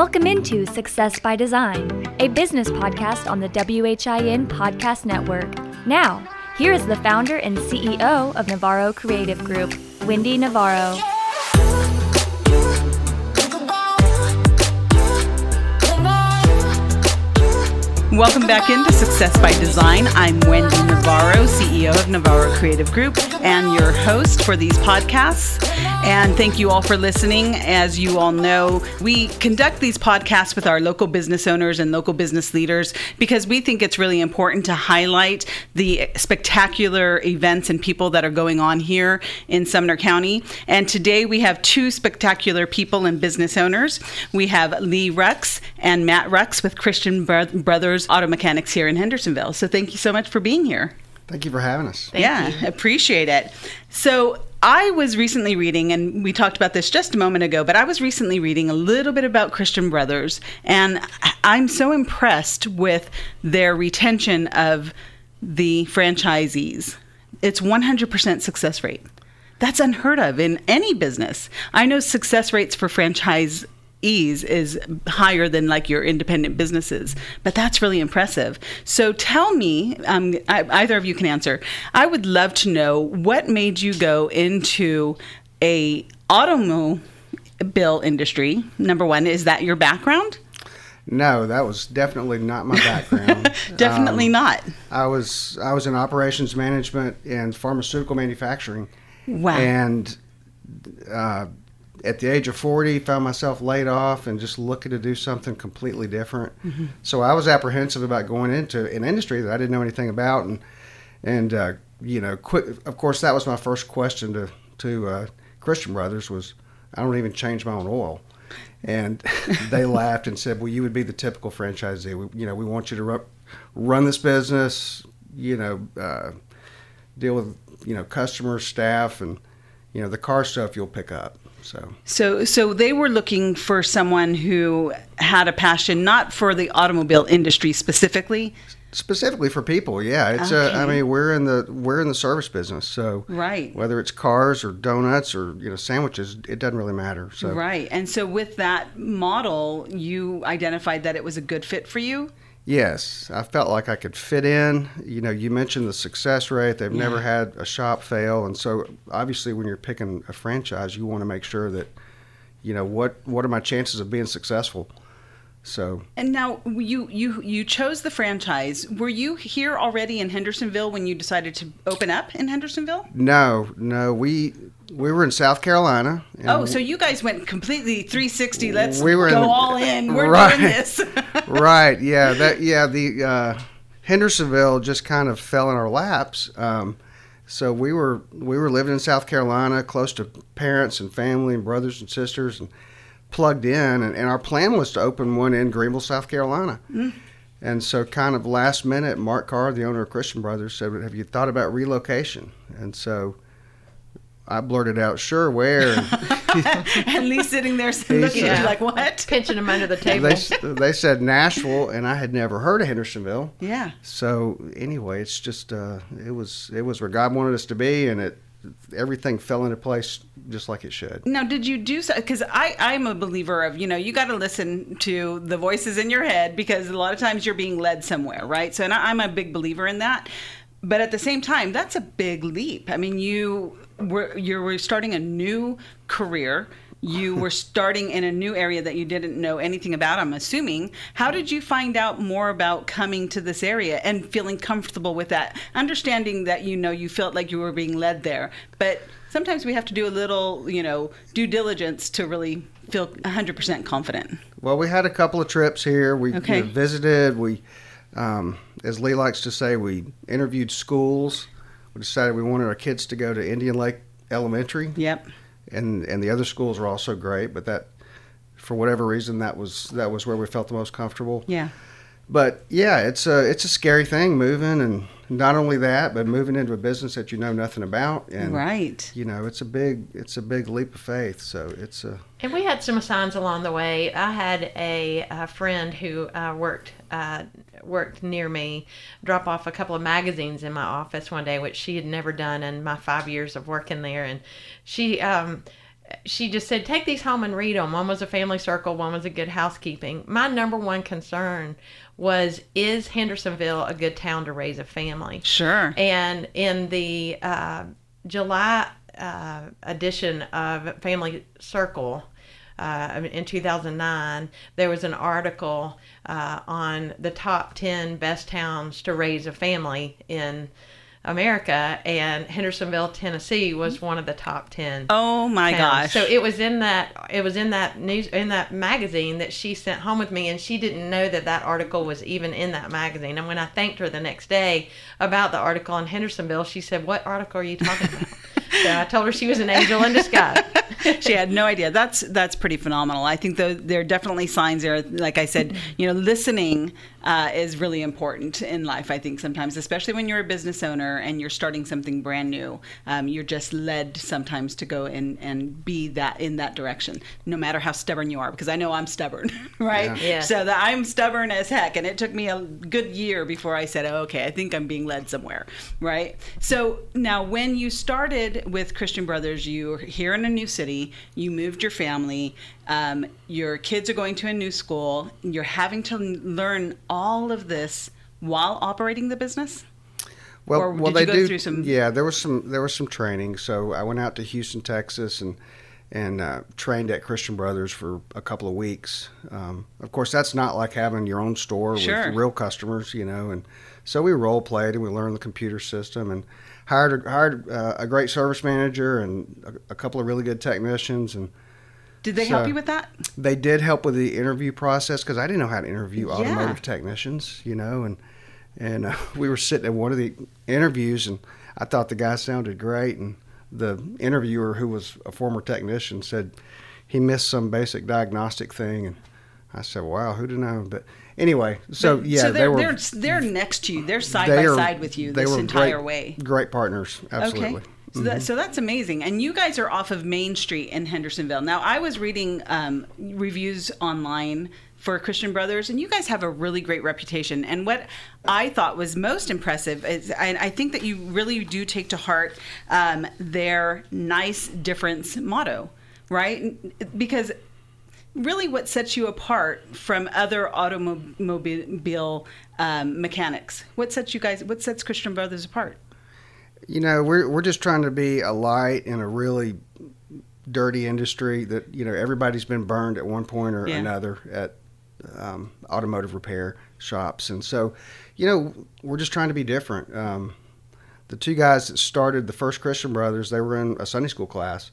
Welcome into Success by Design, a business podcast on the WHIN Podcast Network. Now, here is the founder and CEO of Navarro Creative Group, Wendy Navarro. Welcome back into Success by Design. I'm Wendy Navarro, CEO of Navarro Creative Group, and your host for these podcasts. And thank you all for listening. As you all know, we conduct these podcasts with our local business owners and local business leaders because we think it's really important to highlight the spectacular events and people that are going on here in Sumner County. And today we have two spectacular people and business owners. We have Lee Rux and Matt Rux with Christian Brothers Auto Mechanics here in Hendersonville. So thank you so much for being here. Thank you for having us. Thank yeah, you. appreciate it. So I was recently reading, and we talked about this just a moment ago, but I was recently reading a little bit about Christian Brothers, and I'm so impressed with their retention of the franchisees. It's 100% success rate. That's unheard of in any business. I know success rates for franchise ease is higher than like your independent businesses but that's really impressive so tell me um, I, either of you can answer i would love to know what made you go into a automobile industry number one is that your background no, that was definitely not my background. definitely um, not. I was I was in operations management and pharmaceutical manufacturing. Wow. And uh, at the age of 40, found myself laid off and just looking to do something completely different. Mm-hmm. So I was apprehensive about going into an industry that I didn't know anything about, and and uh, you know, quick. Of course, that was my first question to to uh, Christian Brothers was, I don't even change my own oil, and they laughed and said, well, you would be the typical franchisee. We, you know, we want you to run, run this business. You know, uh, deal with you know customers, staff, and you know the car stuff you'll pick up. So, so, so they were looking for someone who had a passion, not for the automobile industry specifically. Specifically for people, yeah. It's. Okay. Uh, I mean, we're in the we're in the service business, so right. Whether it's cars or donuts or you know sandwiches, it doesn't really matter. So right. And so with that model, you identified that it was a good fit for you. Yes, I felt like I could fit in. You know, you mentioned the success rate. They've yeah. never had a shop fail, and so obviously, when you're picking a franchise, you want to make sure that, you know, what what are my chances of being successful. So. And now you you you chose the franchise. Were you here already in Hendersonville when you decided to open up in Hendersonville? No, no. We we were in South Carolina. Oh, so you guys went completely 360. Let's we were go in, all in. We're right, doing this. right. Yeah. That. Yeah. The uh, Hendersonville just kind of fell in our laps. Um, so we were we were living in South Carolina, close to parents and family and brothers and sisters, and plugged in. And, and our plan was to open one in Greenville, South Carolina. Mm. And so, kind of last minute, Mark Carr, the owner of Christian Brothers, said, "Have you thought about relocation?" And so I blurted out, "Sure, where?" and Lee sitting there looking at you like, "What?" Pinching him under the table. They, they, said Nashville, and I had never heard of Hendersonville. Yeah. So anyway, it's just uh, it was it was where God wanted us to be, and it everything fell into place just like it should. Now, did you do so? Because I I'm a believer of you know you got to listen to the voices in your head because a lot of times you're being led somewhere, right? So, and I, I'm a big believer in that. But at the same time, that's a big leap. I mean, you were you were starting a new career. You were starting in a new area that you didn't know anything about i'm assuming. How did you find out more about coming to this area and feeling comfortable with that? Understanding that you know you felt like you were being led there but sometimes we have to do a little you know due diligence to really feel 100% confident. Well we had a couple of trips here. We okay. you know, visited. We um, as lee likes to say we interviewed schools we decided we wanted our kids to go to Indian Lake Elementary. Yep. And and the other schools were also great, but that for whatever reason that was that was where we felt the most comfortable. Yeah. But yeah, it's a it's a scary thing moving and not only that, but moving into a business that you know nothing about, and right, you know, it's a big it's a big leap of faith. So it's a. And we had some signs along the way. I had a, a friend who uh, worked uh, worked near me drop off a couple of magazines in my office one day, which she had never done in my five years of working there, and she. Um, she just said, take these home and read them. One was a family circle, one was a good housekeeping. My number one concern was, is Hendersonville a good town to raise a family? Sure. And in the uh, July uh, edition of Family Circle, uh, in 2009, there was an article uh, on the top 10 best towns to raise a family in America, and Hendersonville, Tennessee, was one of the top 10. Oh my towns. gosh! So it was in that it was in that news in that magazine that she sent home with me, and she didn't know that that article was even in that magazine. And when I thanked her the next day about the article in Hendersonville, she said, "What article are you talking about?" so I told her she was an angel in disguise. she had no idea. That's that's pretty phenomenal. I think though there are definitely signs there. Like I said, you know, listening uh, is really important in life. I think sometimes, especially when you're a business owner and you're starting something brand new, um, you're just led sometimes to go and and be that in that direction, no matter how stubborn you are. Because I know I'm stubborn, right? Yeah. Yeah. So that I'm stubborn as heck, and it took me a good year before I said, oh, okay, I think I'm being led somewhere, right? So now, when you started with Christian Brothers, you were here in a new city, you moved your family, um, your kids are going to a new school, you're having to learn all of this while operating the business. Well, Or well, did you they go do. through some- Yeah, there was some there was some training. So I went out to Houston, Texas, and and uh, trained at Christian Brothers for a couple of weeks. Um, of course, that's not like having your own store Sure. with real customers, you know. And so we role played and we learned the computer system and hired a, hired uh, a great service manager and a, a couple of really good technicians and. Did they help you with that? They did help with the interview process because I didn't know how to interview Yeah. automotive technicians, you know, and and uh, we were sitting at one of the interviews, and I thought the guy sounded great, and the interviewer, who was a former technician, said he missed some basic diagnostic thing, and I said, "Wow, who'd have known?" But anyway, so But- yeah, so they they're, were they're they're next to you. They're side they by are- side with you this entire great, way. Great partners, absolutely. Okay. So, that, so that's amazing. And you guys are off of Main Street in Hendersonville. Now, I was reading um, reviews online for Christian Brothers, and you guys have a really great reputation. And what I thought was most impressive is, and I think that you really do take to heart um, their nice difference motto, right? Because really what sets you apart from other automobile um, mechanics what sets you guys what sets christian brothers apart You know, we're we're just trying to be a light in a really dirty industry that you know everybody's been burned at one point or Yeah. another at um, automotive repair shops, and so you know we're just trying to be different. Um, the two guys that started the first Christian Brothers, they were in a Sunday school class,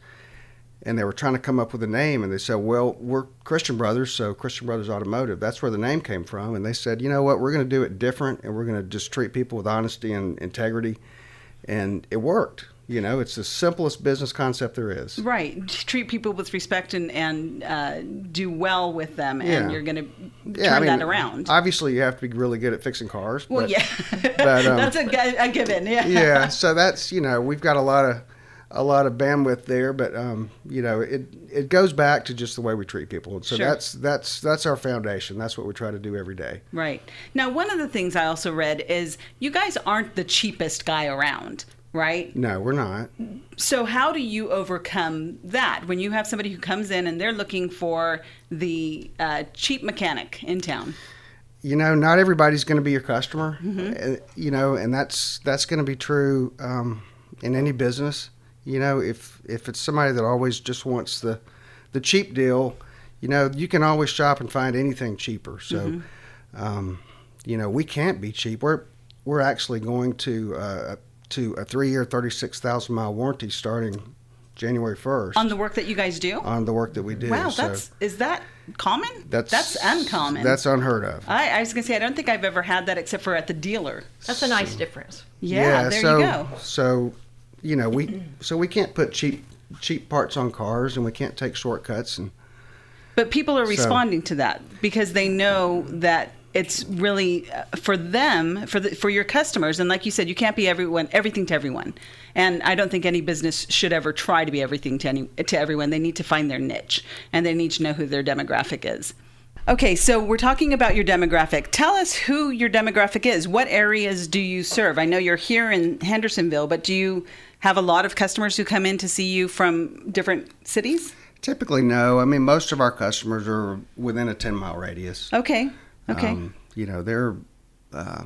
and they were trying to come up with a name, and they said, "Well, we're Christian Brothers, so Christian Brothers Automotive." That's where the name came from, and they said, "You know what? We're going to do it different, and we're going to just treat people with honesty and integrity." And it worked. You know, it's the simplest business concept there is. Right. Treat people with respect and, and uh, do well with them, and Yeah. you're going to turn Yeah, I mean, that around. Obviously, you have to be really good at fixing cars. well, but, yeah. but, um, That's a, a given. Yeah. yeah. So that's you know we've got a lot of a lot of bandwidth there, but um, you know it it goes back to just the way we treat people. And so Sure. that's that's that's our foundation. That's what we try to do every day. Right. Now, one of the things I also read is you guys aren't the cheapest guy around, right? No, we're not. So, how do you overcome that when you have somebody who comes in and they're looking for the uh, cheap mechanic in town? you know, not everybody's going to be your customer. Mm-hmm. You know, and that's that's going to be true um, in any business. You know, if if it's somebody that always just wants the the cheap deal, you know, you can always shop and find anything cheaper. So, Mm-hmm. um, you know, we can't be cheap. We're we're actually going to uh, to a three year, thirty six thousand mile warranty starting January first On the work that you guys do? on the work that we do. wow, So that's is that common? that's that's uncommon. That's unheard of. I, I was gonna say I don't think I've ever had that except for at the dealer. That's a nice difference. Yeah, there so, you go. So, you know, we so we can't put cheap cheap parts on cars, and we can't take shortcuts, and But people are So- responding to that because they know that it's really uh, for them, for the, for your customers. And like you said, you can't be everyone, everything to everyone. And I don't think any business should ever try to be everything to any to everyone. They need to find their niche, and they need to know who their demographic is. Okay, so we're talking about your demographic. Tell us who your demographic is. What areas do you serve? I know you're here in Hendersonville, but do you have a lot of customers who come in to see you from different cities? Typically, no. I mean, most of our customers are within a 10 mile radius. Okay. Okay. Um, you know, they're uh,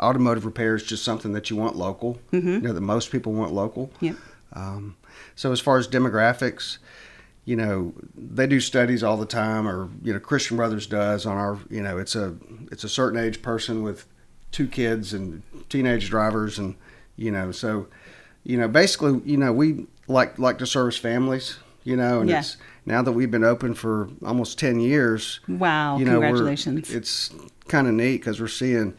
automotive repair is just something that you want local. Mm-hmm. You know, that most people want local. Yep. Um, so as far as demographics, you know, they do studies all the time, or you know, Christian Brothers does on our. You know, it's a it's a certain age person with two kids and teenage drivers, and you know, so you know, basically, you know, we like like to service families. You know, and Yeah. it's now that we've been open for almost ten years. Wow. you know, congratulations. It's kind of neat because we're seeing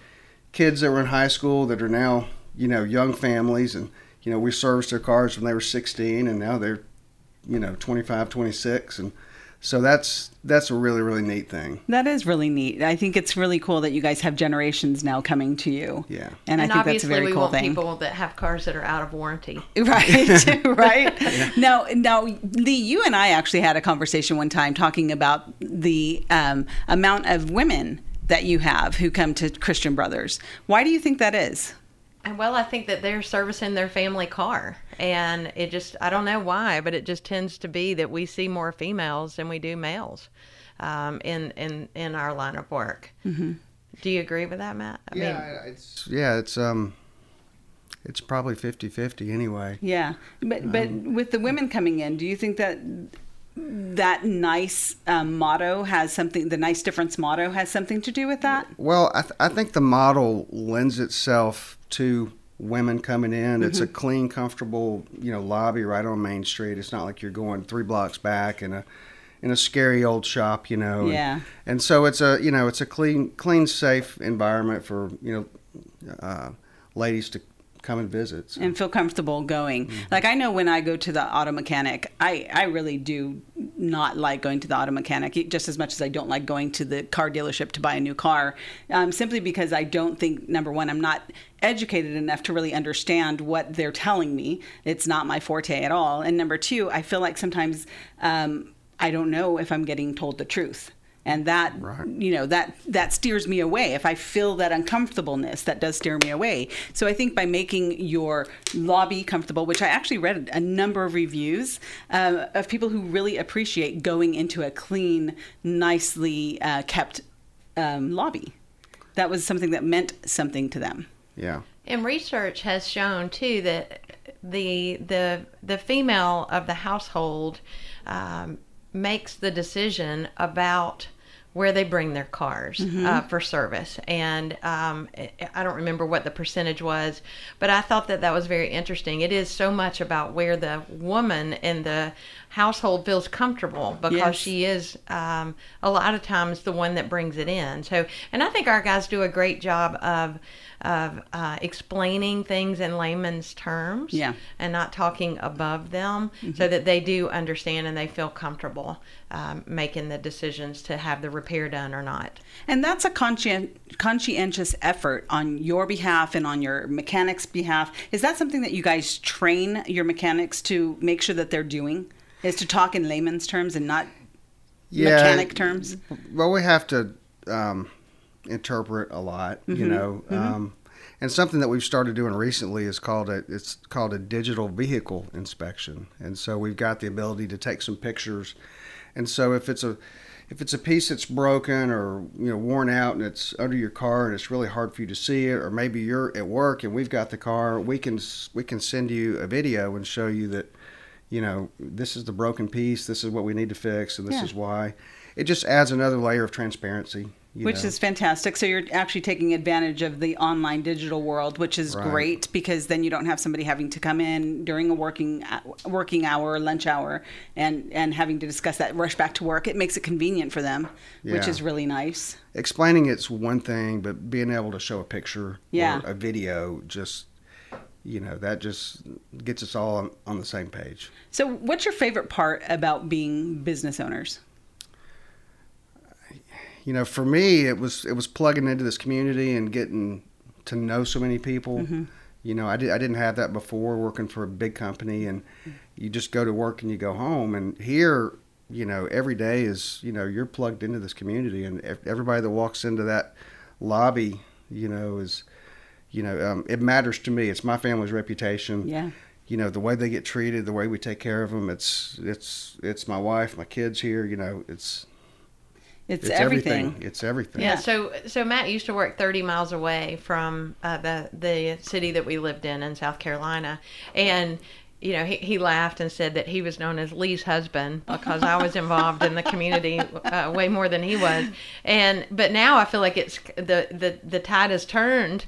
kids that were in high school that are now, you know, young families, and you know, we serviced their cars when they were 16, and now they're, you know, 25, 26, and so that's that's a really really neat thing. that is really neat. I think it's really cool that you guys have generations now coming to you. Yeah. And, I think that's a obviously, very we cool want thing. people that have cars that are out of warranty. Right, right. Now, now, Lee, you and I actually had a conversation one time talking about the um, amount of women that you have who come to Christian Brothers. Why do you think that is? And well, I think that they're servicing their family car. And it just, I don't know why, but it just tends to be that we see more females than we do males um, in, in, in our line of work. Mm-hmm. Do you agree with that, Matt? I yeah, it's yeah, it's um, it's probably 50-50 anyway. Yeah, but but with the women coming in, do you think that that nice um, motto has something? The nice difference motto has something to do with that? Well, I, th- I think the model lends itself to women coming in. It's Mm-hmm. a clean, comfortable, you know, lobby right on Main Street. It's not like you're going three blocks back in a in a scary old shop, you know. and- Yeah. And, so it's a you know it's a clean, clean, safe environment for you know uh, ladies to come and visit. So. and feel comfortable going. Mm-hmm. Like I know when I go to the auto mechanic, I I really do not like going to the auto mechanic just as much as I don't like going to the car dealership to buy a new car. Um, simply because I don't think number one, I'm not educated enough to really understand what they're telling me. It's not my forte at all. And number two, I feel like sometimes um, I don't know if I'm getting told the truth. And that Right. you know that that steers me away if i feel that uncomfortableness that does steer me away so i think by making your lobby comfortable which i actually read a number of reviews uh, of people who really appreciate going into a clean nicely uh, kept um, lobby that was something that meant something to them yeah. And research has shown too that the the the female of the household um, makes the decision about where they bring their cars uh, for service. And um, I- I don't remember what the percentage was, but I thought that that was very interesting. It is so much about where the woman in the household feels comfortable because Yes. she is um, a lot of times the one that brings it in. So, and I think our guys do a great job of of uh, explaining things in layman's terms, Yeah. and not talking above them, so that they do understand and they feel comfortable um, making the decisions to have the repair done or not. And that's a conscien- conscientious effort on your behalf and on your mechanics' behalf. Is that something that you guys train your mechanics to make sure that they're doing? Is to talk in layman's terms and not mechanic terms? Well, we have to um, interpret a lot, you know. Um, and something that we've started doing recently is called a it's called a digital vehicle inspection. And so we've got the ability to take some pictures. And so if it's a if it's a piece that's broken or you know worn out and it's under your car and it's really hard for you to see it, or maybe you're at work and we've got the car, we can we can send you a video and show you that you know this is the broken piece, this is what we need to fix, and this Yeah. is why. It just adds another layer of transparency. you Which know. is fantastic. So you're actually taking advantage of the online digital world, which is Right. great because then you don't have somebody having to come in during a working uh, working hour lunch hour and and having to discuss that rush back to work. It makes it convenient for them, which is really nice. explaining it's one thing, but being able to show a picture Yeah. or a video just you know that just gets us all on, on the same page. So, what's your favorite part about being business owners? You know, for me, it was it was plugging into this community and getting to know so many people. Mm-hmm. You know, I did I didn't have that before working for a big company, and you just go to work and you go home. And here, you know, every day is, you know, you're plugged into this community, and everybody that walks into that lobby, you know, is, you know, um, it matters to me. It's my family's reputation. Yeah. You know, the way they get treated, the way we take care of them. It's, it's, it's my wife, my kids here. You know, it's, It's, it's everything. everything. It's everything. Yeah. Yeah. So so Matt used to work 30 miles away from uh, the the city that we lived in in South Carolina, and you know he, he laughed and said that he was known as Lee's husband because I was involved in the community uh, way more than he was, and but now I feel like it's the the the tide has turned.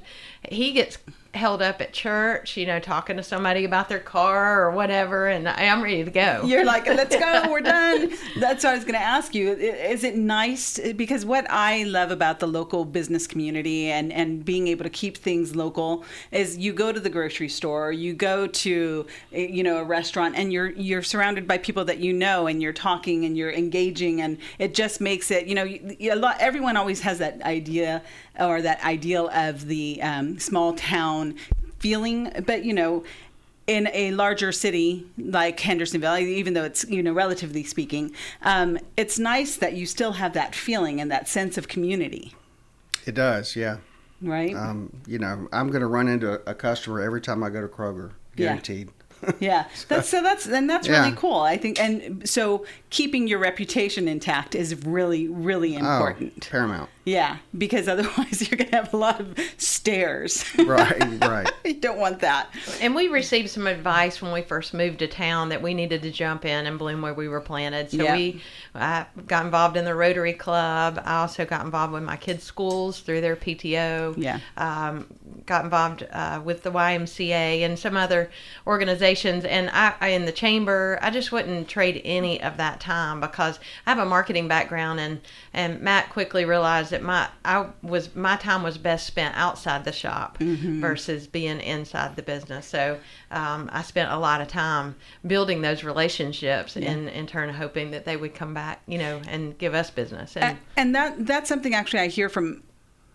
He gets held up at church, you know, talking to somebody about their car or whatever, and I- I'm ready to go. You're like, let's go, we're done. That's what I was going to ask you. Is it nice? Because what I love about the local business community and, and being able to keep things local is you go to the grocery store, you go to, you know, a restaurant and you're, you're surrounded by people that you know and you're talking and you're engaging and it just makes it, you know, a lot, everyone always has that idea or that ideal of the um, small town feeling, but you know, in a larger city like Hendersonville, even though it's you know relatively speaking, um, it's nice that you still have that feeling and that sense of community, It does. Yeah. right? Um, you know, I'm going to run into a, customer every time I go to Kroger, Yeah. guaranteed. yeah, that's so that's and that's Yeah. really cool. I think, and so keeping your reputation intact is really really important. Oh, paramount. Yeah, because otherwise you're gonna have a lot of stares. Right, right. you don't want that. And we received some advice when we first moved to town that we needed to jump in and bloom where we were planted. So Yeah. we I got involved in the Rotary Club. I also got involved with my kids' schools through their PTO. Yeah. Um, got involved uh, with the YMCA and some other organizations. And I, I, in the chamber, I just wouldn't trade any of that time because I have a marketing background and, and Matt quickly realized that my, I was, my time was best spent outside the shop versus being inside the business. So um, I spent a lot of time building those relationships and in turn hoping that they would come back, you know, and give us business. And and that that's something actually I hear from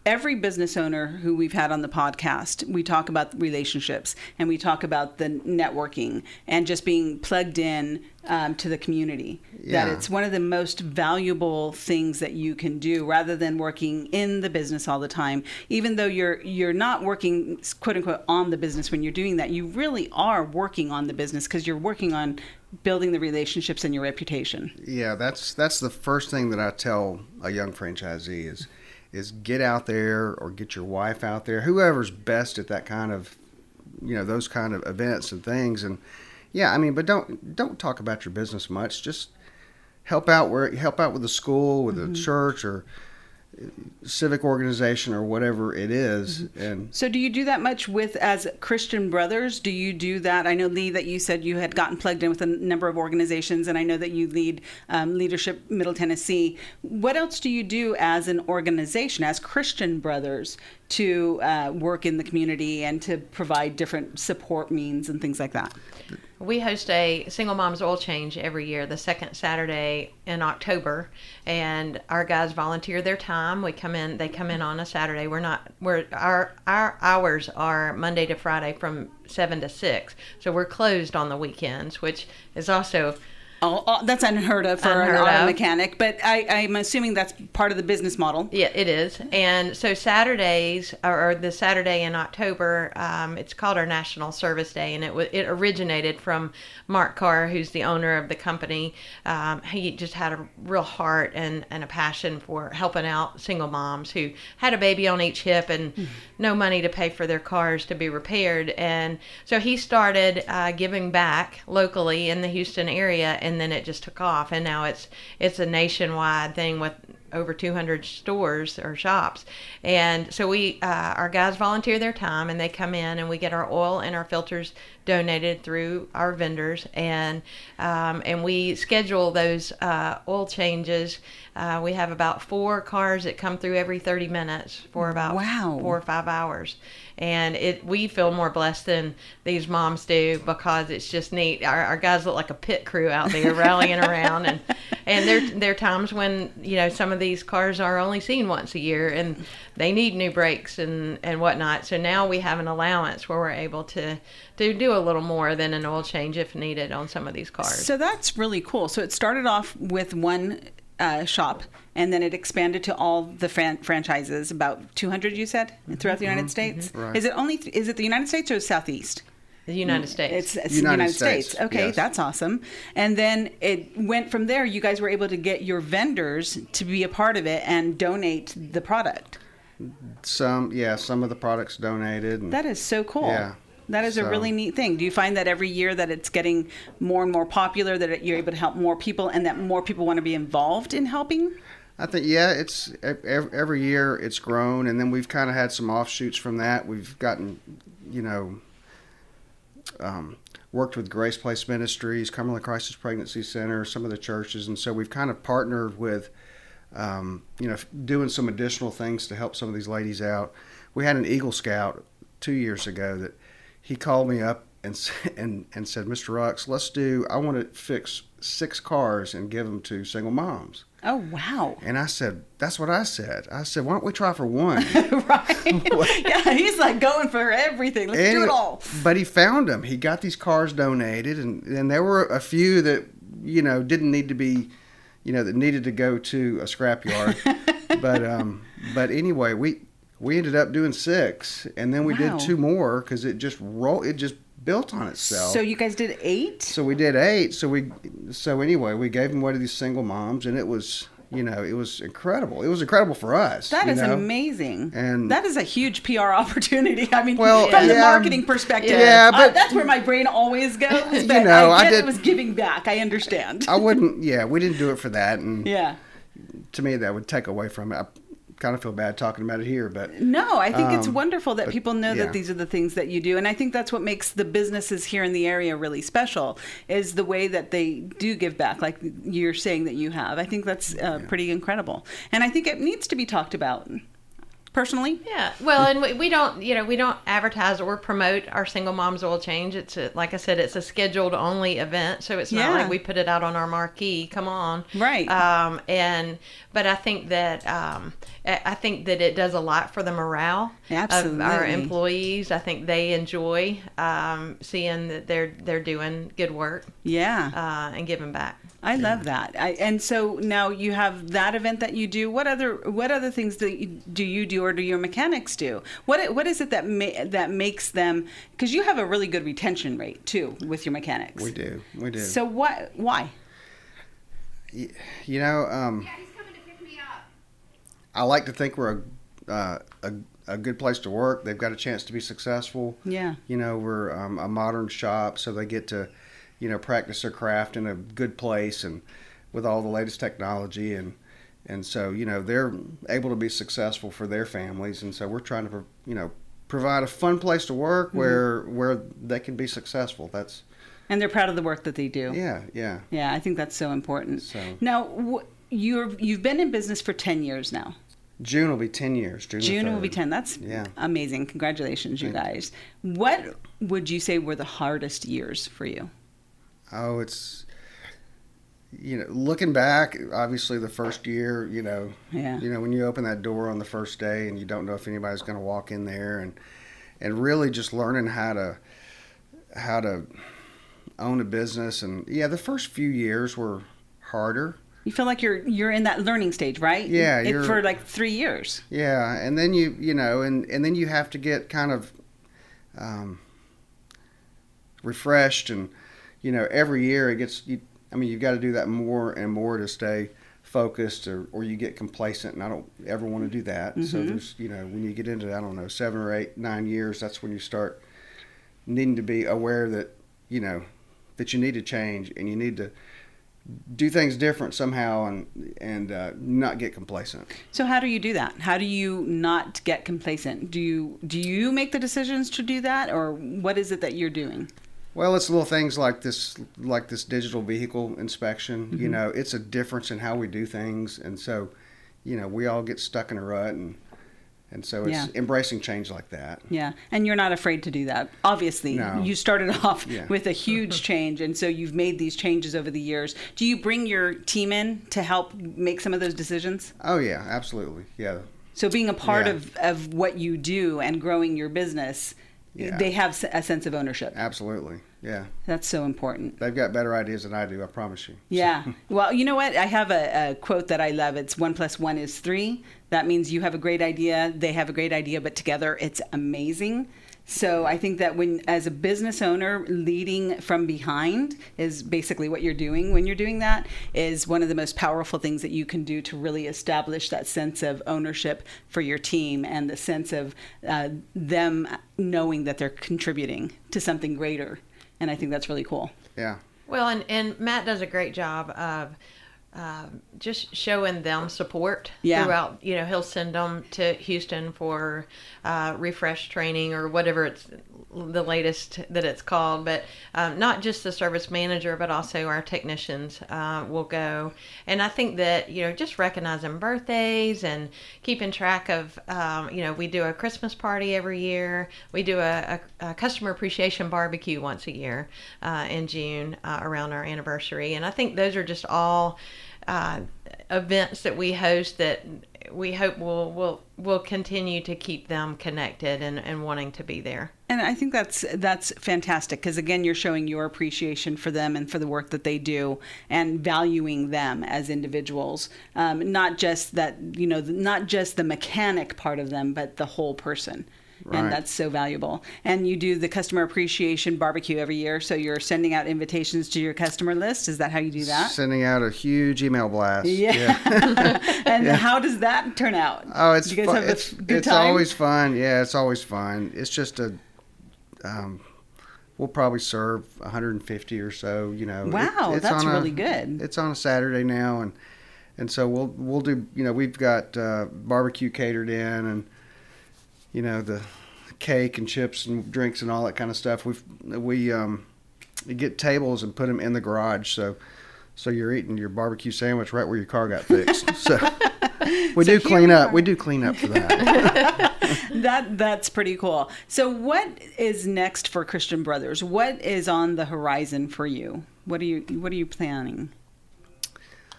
every business owner who we've had on the podcast. We talk about relationships and we talk about the networking and just being plugged in um, to the community. That it's one of the most valuable things that you can do rather than working in the business all the time. Even though you're you're not working quote unquote on the business when you're doing that, you really are working on the business because you're working on building the relationships and your reputation. Yeah, that's that's the first thing that I tell a young franchisee is is get out there or get your wife out there, whoever's best at that kind of you know, those kind of events and things and yeah, I mean, but don't don't talk about your business much. Just help out where help out with the school, with the mm-hmm. church or civic organization or whatever it is. and So, do you do that much with as Christian Brothers? Do you do that? I know Lee that you said you had gotten plugged in with a number of organizations, and I know that you lead um, Leadership Middle Tennessee. What else do you do as an organization, as Christian Brothers, to uh, work in the community and to provide different support means and things like that? We host a single mom's oil change every year, the second Saturday in October, and our guys volunteer their time. We come in; they come in on a Saturday. We're not we're our our hours are Monday to Friday from seven to six, so we're closed on the weekends, which is also Oh, oh, that's unheard of for Unheard an auto of. mechanic, but I, I'm assuming that's part of the business model. Yeah, it is. And so Saturdays, or or the Saturday in October, um, it's called our National Service Day, and it it originated from Mark Carr, who's the owner of the company. Um, he just had a real heart and, and a passion for helping out single moms who had a baby on each hip and no money to pay for their cars to be repaired. And so he started uh, giving back locally in the Houston area, and then it just took off. And now it's it's a nationwide thing with over 200 stores or shops and so we uh, our guys volunteer their time and they come in and we get our oil and our filters donated through our vendors. And um, and we schedule those uh, oil changes. Uh, we have about four cars that come through every 30 minutes for about Wow. four or five hours. And it we feel more blessed than these moms do because it's just neat. Our, our guys look like a pit crew out there rallying around, and and there there are times when you know some of these cars are only seen once a year, and they need new brakes and and whatnot. So now we have an allowance where we're able to to do a little more than an oil change if needed on some of these cars. So that's really cool. So it started off with one uh, shop, and then it expanded to all the fran- franchises. About 200, you said, mm-hmm. throughout the United mm-hmm. States. Right. Is it only? Is it the United States or Southeast? the United mm. States. It's, it's United United, States. States, Okay, yes. that's awesome. And then it went from there. You guys were able to get your vendors to be a part of it and donate the product. Some, yeah, some of the products donated. And, That is so cool. Yeah. That is a really neat thing. Do you find that every year that it's getting more and more popular, that it- you're able to help more people, and that more people want to be involved in helping? I think yeah, it's every, every year it's grown, and then we've kind of had some offshoots from that. We've gotten, you know, um, worked with Grace Place Ministries, Cumberland Crisis Pregnancy Center, some of the churches, and so we've kind of partnered with, um, you know, doing some additional things to help some of these ladies out. We had an Eagle Scout two years ago that he called me up and and and said, "Mr. Rux, let's do. I want to fix six cars and give them to single moms." Oh wow! And I said, "That's what I said." I said, "Why don't we try for one?" right? yeah, he's like going for everything. Let's do it all. But he found them. He got these cars donated, and and there were a few that you know didn't need to be, you know, that needed to go to a scrapyard. but um, but anyway, we we ended up doing six, and then we Wow. did two more because it just roll it just built on itself. So you guys did eight? So we did eight. So we, so anyway, we gave them away to these single moms, and it was, you know, it was incredible. It was incredible for us. That you is know? amazing. And- that is a huge PR opportunity. I mean, Well, from the marketing perspective, Yeah, uh, but- that's where my brain always goes. But know, I, I did- it was giving back. I understand. I wouldn't. Yeah, we didn't do it for that, and yeah. to me, that would take away from it. I kind of feel bad talking about it here, but No, I think it's Um, wonderful that but, people know yeah. that these are the things that you do, and I think that's what makes the businesses here in the area really special is the way that they do give back, like you're saying that you have. I think that's uh, pretty incredible, and I think it needs to be talked about. Personally, Yeah, well, and we, we don't, you know, we don't advertise or promote our single moms oil change. It's a, like I said, it's a scheduled only event, so it's not like we put it out on our marquee. Come on, Right. Um, and but I think that um, I I think that it does a lot for the morale of our employees. I think they enjoy um, seeing that they're they're doing good work yeah. uh, and giving back. I love that. I, and so now you have that event that you do. What other what other things do you, do you do, or do your mechanics do? What what is it that ma- that makes them? Because you have a really good retention rate too with your mechanics. we do. We do. So what? Why? you know, um, Yeah, he's coming to pick me up. I like to think we're a, uh, a a good place to work. They've got a chance to be successful. Yeah. You know, we're um, a modern shop, so they get to, you know, practice their craft in a good place and with all the latest technology and and so you know they're able to be successful for their families, and so we're trying to you know provide a fun place to work Mm-hmm. where where they can be successful. That's And they're proud of the work that they do. yeah, yeah. Yeah, I think that's so important. So- Now, you're you've been in business for ten years now. June will be ten years. June, June will be ten. That's Yeah. amazing. Congratulations, you Thank you. guys. What would you say were the hardest years for you? Oh, it's you know, looking back, obviously the first year, you know, Yeah. you know, when you open that door on the first day and you don't know if anybody's going to walk in there and and really just learning how to how to own a business and yeah, the first few years were harder. You feel like you're you're in that learning stage, right? Yeah, It- for like three years. Yeah, and then you you know, and and then you have to get kind of um, refreshed, and you know, every year it gets. You, I mean, you've got to do that more and more to stay focused, or or you get complacent, and I don't ever want to do that. So Mhm. there's you know, when you get into I don't know seven or eight, nine years, that's when you start needing to be aware that you know that you need to change and you need to do things different somehow and and uh, not get complacent. So how do you do that? How do you not get complacent? Do you do you make the decisions to do that, or what is it that you're doing? Well, it's little things like this, like this digital vehicle inspection. You mm-hmm. know, it's a difference in how we do things, and so, you know, we all get stuck in a rut, and And so it's Yeah. embracing change like that. Yeah, and you're not afraid to do that. Obviously, No. you started off Yeah. with a huge change, and so you've made these changes over the years. Do you bring your team in to help make some of those decisions? Oh yeah, absolutely. Yeah. So being a part Yeah. of, of what you do and growing your business, Yeah. they have a sense of ownership. Absolutely. Yeah. That's so important. They've got better ideas than I do, I promise you. Yeah. Well, you know what? I have a, a quote that I love. It's one plus one is three. That means you have a great idea, they have a great idea, but together it's amazing. So I think that when, as a business owner, leading from behind is basically what you're doing. When you're doing that, is one of the most powerful things that you can do to really establish that sense of ownership for your team and the sense of uh, them knowing that they're contributing to something greater. And I think that's really cool. Yeah. Well, and, and Matt does a great job of uh, just showing them support Yeah. throughout. You know, he'll send them to Houston for uh, refresh training or whatever it's the latest that it's called. But um, not just the service manager, but also our technicians uh, will go. And I think that you know, just recognizing birthdays and keeping track of. Um, you know, we do a Christmas party every year. We do a, a, a customer appreciation barbecue once a year uh, in June uh, around our anniversary. And I think those are just all uh, events that we host that we hope we'll will will continue to keep them connected and, and wanting to be there. And I think that's that's fantastic because again, you're showing your appreciation for them and for the work that they do, and valuing them as individuals. Um, not just that you know, not just the mechanic part of them, but the whole person. Right. And that's so valuable. And you do the customer appreciation barbecue every year, so you're sending out invitations to your customer list. Is that how you do that? Sending out a huge email blast. Yeah. and how does that turn out? Oh, it's Do you guys fu- have it's, good it's always fun. Yeah, it's always fun. It's just a um, we'll probably serve 150 or so. You know, It- Wow, it's that's on a- really good. It's on a Saturday now, and and so we'll we'll do. You know, we've got uh, barbecue catered in, and you know the cake and chips and drinks and all that kind of stuff. We've we um, we get tables and put them in the garage, so. So you're eating your barbecue sandwich right where your car got fixed. So we So do clean we up. We do clean up for that. that that's pretty cool. So what is next for Christian Brothers? What is on the horizon for you? What are you what are you planning?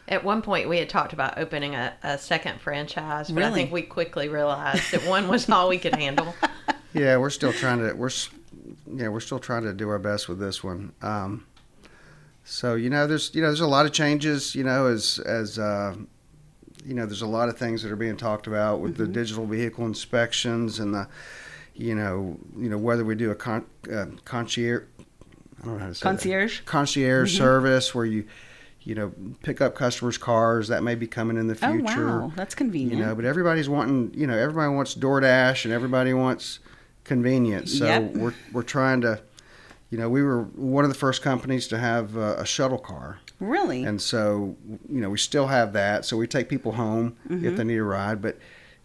At one point, we had talked about opening a, a second franchise, but I think we quickly realized that one was all we could handle. Yeah, we're still trying to we're yeah we're still trying to do our best with this one. Um, so you know, there's you know there's a lot of changes. You know, as as uh, you know, there's a lot of things that are being talked about with the digital vehicle inspections and the you know you know whether we do a con, uh, concierge I don't know how to say that. Concierge? concierge service where you you know pick up customers' cars that may be coming in the future. Oh future wow, that's convenient. you know but everybody's wanting you know everybody wants DoorDash and everybody wants convenience so Yep. we're we're trying to you know we were one of the first companies to have uh, a shuttle car really? and so you know we still have that so we take people home Mm-hmm. if they need a ride but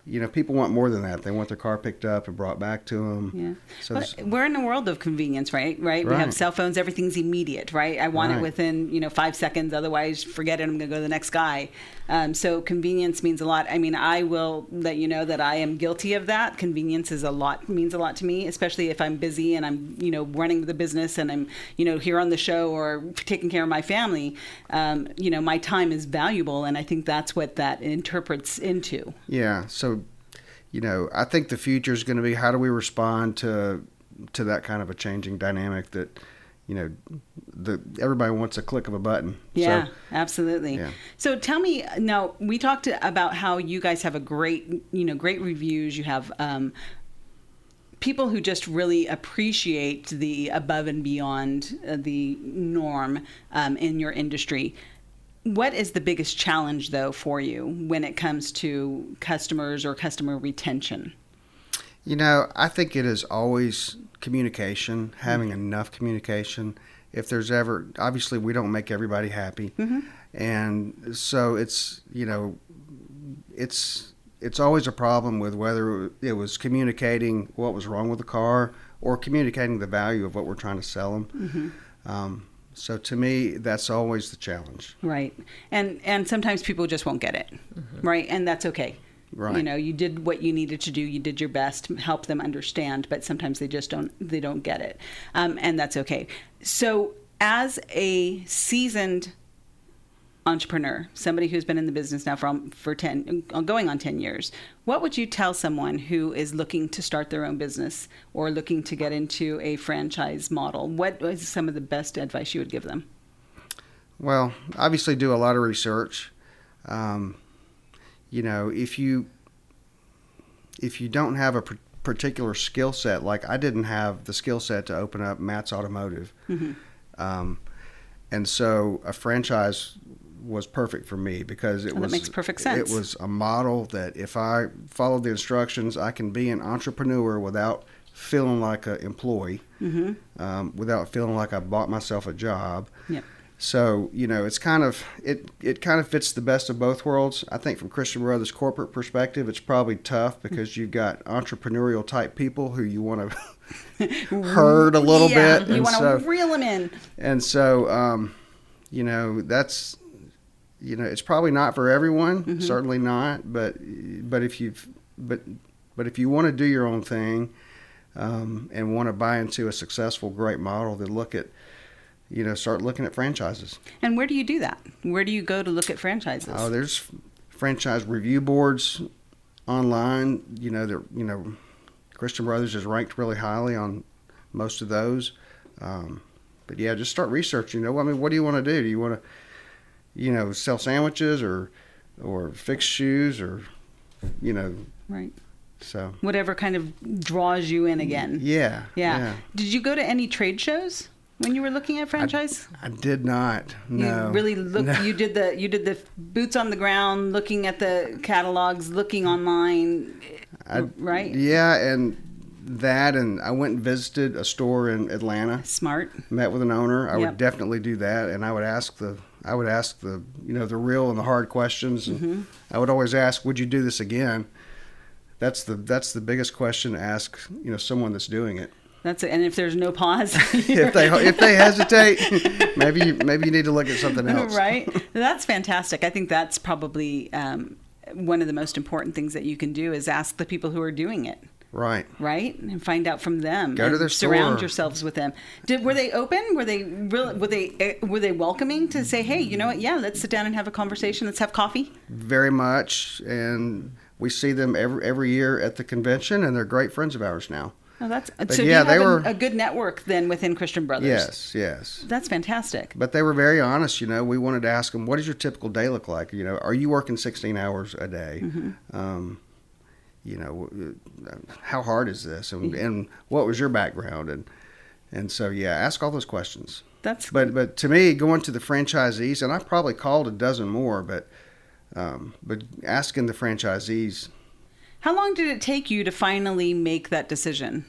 you know people want more than that they want their car picked up and brought back to them yeah. so But we're in a world of convenience, right? Right. right? We have cell phones. Everything's immediate, right? I want it within you know five seconds. Otherwise, forget it. I'm going to go to the next guy. Um, so convenience means a lot. I mean, I will let you know that I am guilty of that. Convenience is a lot means a lot to me, especially if I'm busy and I'm you know running the business and I'm you know here on the show or taking care of my family. Um, you know, my time is valuable, and I think that's what that interprets into. Yeah. So, you know, I think the future is going to be how do we respond to to that kind of a changing dynamic that, you know, the everybody wants a click of a button. Yeah, So, absolutely. yeah. So tell me now. We talked about how you guys have a great, you know, great reviews. You have um, people who just really appreciate the above and beyond uh, the norm um, in your industry. What is the biggest challenge, though, for you when it comes to customers or customer retention? you know, I think it is always communication, having mm-hmm. enough communication. If there's ever, obviously, we don't make everybody happy, mm-hmm. and so it's you know, it's it's always a problem with whether it was communicating what was wrong with the car or communicating the value of what we're trying to sell them. Mm-hmm. Um, so to me, that's always the challenge. Right. And and sometimes people just won't get it. Right? And that's okay. Right. You know, you did what you needed to do. You did your best to help them understand, but sometimes they just don't. They don't get it, um, and that's okay. So, as a seasoned entrepreneur, somebody who's been in the business now for for ten, going on ten years, what would you tell someone who is looking to start their own business or looking to get into a franchise model? What is some of the best advice you would give them? Well, obviously, do a lot of research. Um, you know, if you if you don't have a particular skill set, like I didn't have the skill set to open up Matt's Automotive, Mm-hmm. um, and so a franchise was perfect for me because it Oh, was makes perfect sense. It was a model that if I followed the instructions, I can be an entrepreneur without feeling like an employee, Mm-hmm. um, without feeling like I bought myself a job. Yep. So you know, it's kind of it. It kind of fits the best of both worlds. I think from Christian Brothers' corporate perspective, it's probably tough because you've got entrepreneurial type people who you want to herd a little yeah, bit, You want so to reel them in. and so um, you know that's you know it's probably not for everyone. Mm-hmm. Certainly not. But but if you've but but if you want to do your own thing um, and want to buy into a successful, great model, then look at you know start looking at franchises. And where do you do that? Where do you go to look at franchises? Oh, there's franchise review boards online. You know, they're you know, Christian Brothers is ranked really highly on most of those. Um, but yeah, just start researching. You know, I mean, what do you want to do? Do you want to, you know, sell sandwiches or or fix shoes or, you know, right. so Whatever kind of draws you in again. yeah, Yeah. Did you go to any trade shows when you were looking at franchise? I did not. No, You really look. No. You did the you did the boots on the ground, looking at the catalogs, looking online, I- right? Yeah, and that, and I went and visited a store in Atlanta. Smart. met with an owner, I Yep. would definitely do that, and I would ask the I would ask the you know the real and the hard questions, and Mm-hmm. I would always ask, "Would you do this again?" That's the that's the biggest question to ask you know someone that's doing it. That's it. And if there's no pause, if they if they hesitate, maybe you, maybe you need to look at something else. right? That's fantastic. I think that's probably um, one of the most important things that you can do is ask the people who are doing it. Right. right and find out from them Go to their surround store. yourselves with them did were they open were they real were they eh, were they welcoming to say hey you know what yeah let's sit down and have a conversation let's have coffee Very much, and we see them every every year at the convention, and they're great friends of ours now. oh that's so yeah, they were- a good network then within christian brothers Yes, yes. that's fantastic But they were very honest. You know, we wanted to ask them, "What does your typical day look like? You know, are you working 16 hours a day? Um, you know, uh, how hard is this? And, and what was your background? And and so yeah, ask all those questions. that's But but to me, going to the franchisees, and I probably called a dozen more, but um, but asking the franchisees, how long did it take you to finally make that decision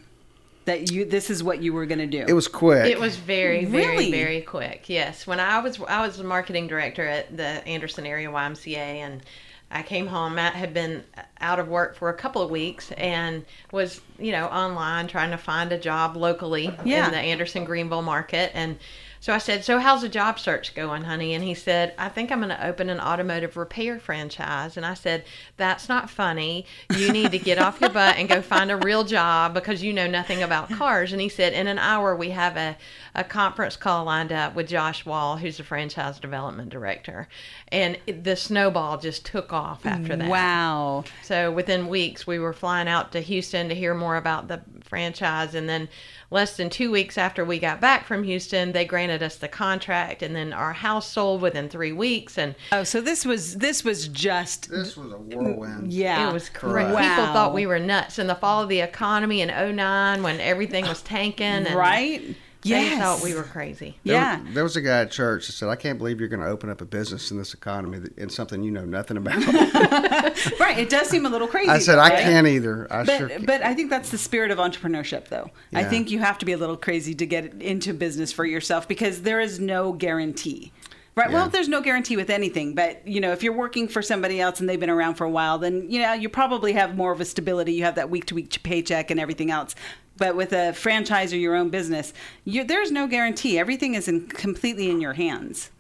that you this is what you were going to do it was quick. It was very, very, Really? very quick. Yes, when I was I was the marketing director at the Anderson area YMCA, and I came home. Matt had been out of work for a couple of weeks and was, you know, online trying to find a job locally Yeah. in the Anderson Greenville market. And so I said, "So how's the job search going, honey?" And he said, "I think I'm going to open an automotive repair franchise." And I said, "That's not funny. You need to get off your butt and go find a real job because you know nothing about cars." And he said, "In an hour, we have a a conference call lined up with Josh Wall, who's the franchise development director." And the snowball just took off after that. wow So within weeks, we were flying out to Houston to hear more about the franchise, and then less than two weeks after we got back from Houston, they granted us the contract, and then our house sold within three weeks, and oh so this was this was just this was a whirlwind. yeah it was Correct. crazy. People thought we were nuts in the fall of the economy in 09 when everything was tanking, and right they thought we were crazy. There yeah was, there was a guy at church that said, "I can't believe you're going to open up a business in this economy that- in something you know nothing about." right it does seem a little crazy I said, though, "I right? can't either." I but sure. Can't. but I think that's the spirit of entrepreneurship, though. I think you have to be a little crazy to get into business for yourself because there is no guarantee. Right. Well, there's no guarantee with anything, but you know, if you're working for somebody else and they've been around for a while, then you know you probably have more of a stability. You have that week to week paycheck and everything else. But with a franchise or your own business, you, there's no guarantee. Everything is in, completely in your hands.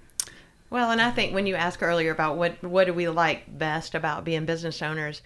Well, and I think when you asked earlier about what what do we like best about being business owners,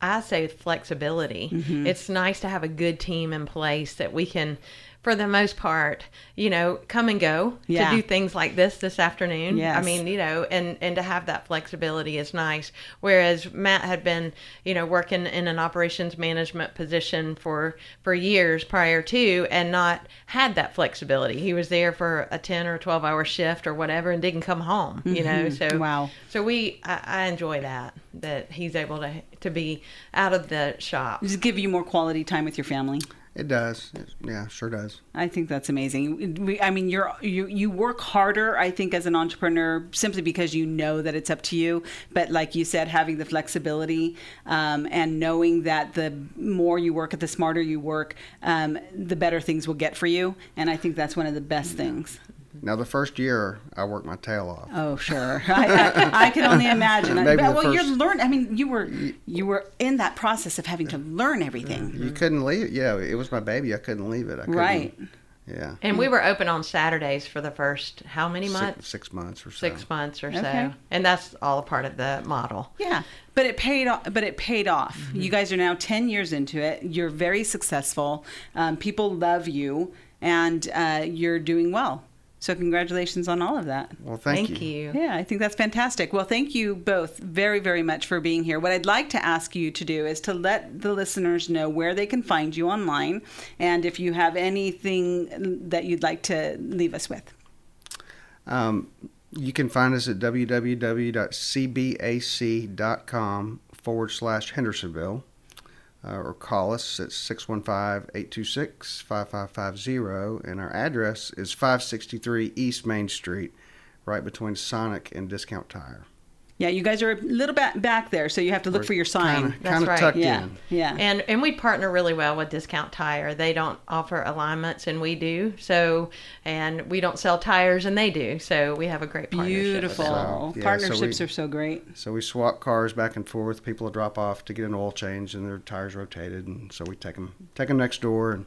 I say flexibility. Mm-hmm. It's nice to have a good team in place that we can, for the most part, you know, come and go Yeah. to do things like this this afternoon. I mean, you know, and and to have that flexibility is nice. Whereas Matt had been, you know, working in an operations management position for for years prior to, and not had that flexibility. He was there for a ten or twelve hour shift or whatever, and didn't come home. You know, so Mm-hmm. Wow. So we, I, I enjoy that that he's able to to be out of the shop. Just give you more quality time with your family. It does. It- yeah, sure does. I think that's amazing. We, I mean, you're you you work harder, I think, as an entrepreneur simply because you know that it's up to you. But like you said, having the flexibility um, and knowing that the more you work, the smarter you work, um, the better things will get for you. And I think that's one of the best things. Now, the first year, I worked my tail off. Oh, sure. I, I, I can only imagine. Maybe But, the well, you're first- learn. I mean, you were you were in that process of having to learn everything. You couldn't leave it. Yeah, it was my baby. I couldn't leave it. I couldn't, Right. Yeah. And we were open on Saturdays for the first how many months? six months or so. Six months or Okay. so, and that's all a part of the model. Yeah, but it paid off. But it paid off. You guys are now ten years into it. You're very successful. Um, people love you, and uh, you're doing well. So congratulations on all of that. Well, thank, Thank you. Yeah, I think that's fantastic. Well, thank you both very, very much for being here. What I'd like to ask you to do is to let the listeners know where they can find you online, and if you have anything that you'd like to leave us with. Um, you can find us at www.cbac.com forward slash Hendersonville uh, or call us at 615 826 5550. And our address is 563 East Main Street, right between Sonic and Discount Tire. Yeah, you guys are a little bit back there, so you have to look for your sign. Kind That's of right. tucked Yeah, in. yeah. And and we partner really well with Discount Tire. They don't offer alignments, and we do. So, and we don't sell tires, and they do. So we have a great partnership. with Beautiful. them. So, yeah, so Partnerships we- are so great. So we swap cars back and forth. People drop off to get an oil change and their tires rotated. And so we take them, take them next door and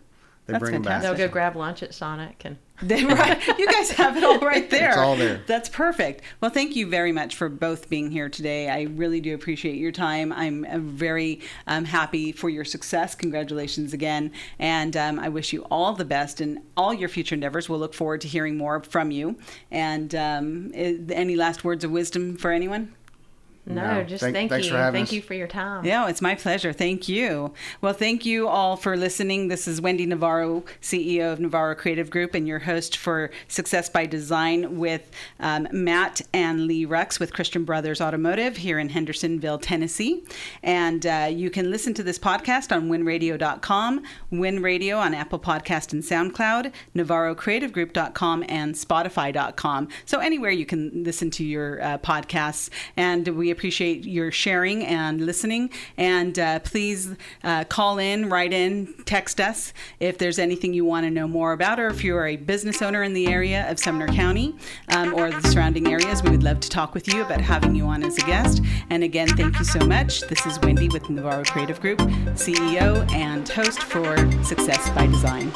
they That's bring them back. They'll go grab lunch at Sonic, and They- right. You guys have it all right there. It's all there. That's perfect. Well, thank you very much for both being here today. I really do appreciate your time. I'm uh, very um, happy for your success. Congratulations again. And um, I wish you all the best in all your future endeavors. We'll look forward to hearing more from you. And um, i- any last words of wisdom for anyone? No, No, just thank- thank, thanks you, for having thank us. you for your time. Yeah, it's my pleasure. Thank you. Well, thank you all for listening. This is Wendy Navarro, CEO of Navarro Creative Group, and your host for Success by Design with um, Matt and Lee Rux with Christian Brothers Automotive here in Hendersonville, Tennessee. And uh, you can listen to this podcast on winradio.com, Win Radio on Apple Podcast and SoundCloud, NavarroCreativeGroup.com, and Spotify.com. So anywhere you can listen to your uh, podcasts. And we appreciate your sharing and listening. And uh, please uh, call in, write in, text us if there's anything you want to know more about, or if you're a business owner in the area of Sumner County um, or the surrounding areas. We would love to talk with you about having you on as a guest. And again, thank you so much. This is Wendy with Navarro Creative Group, CEO and host for Success by Design.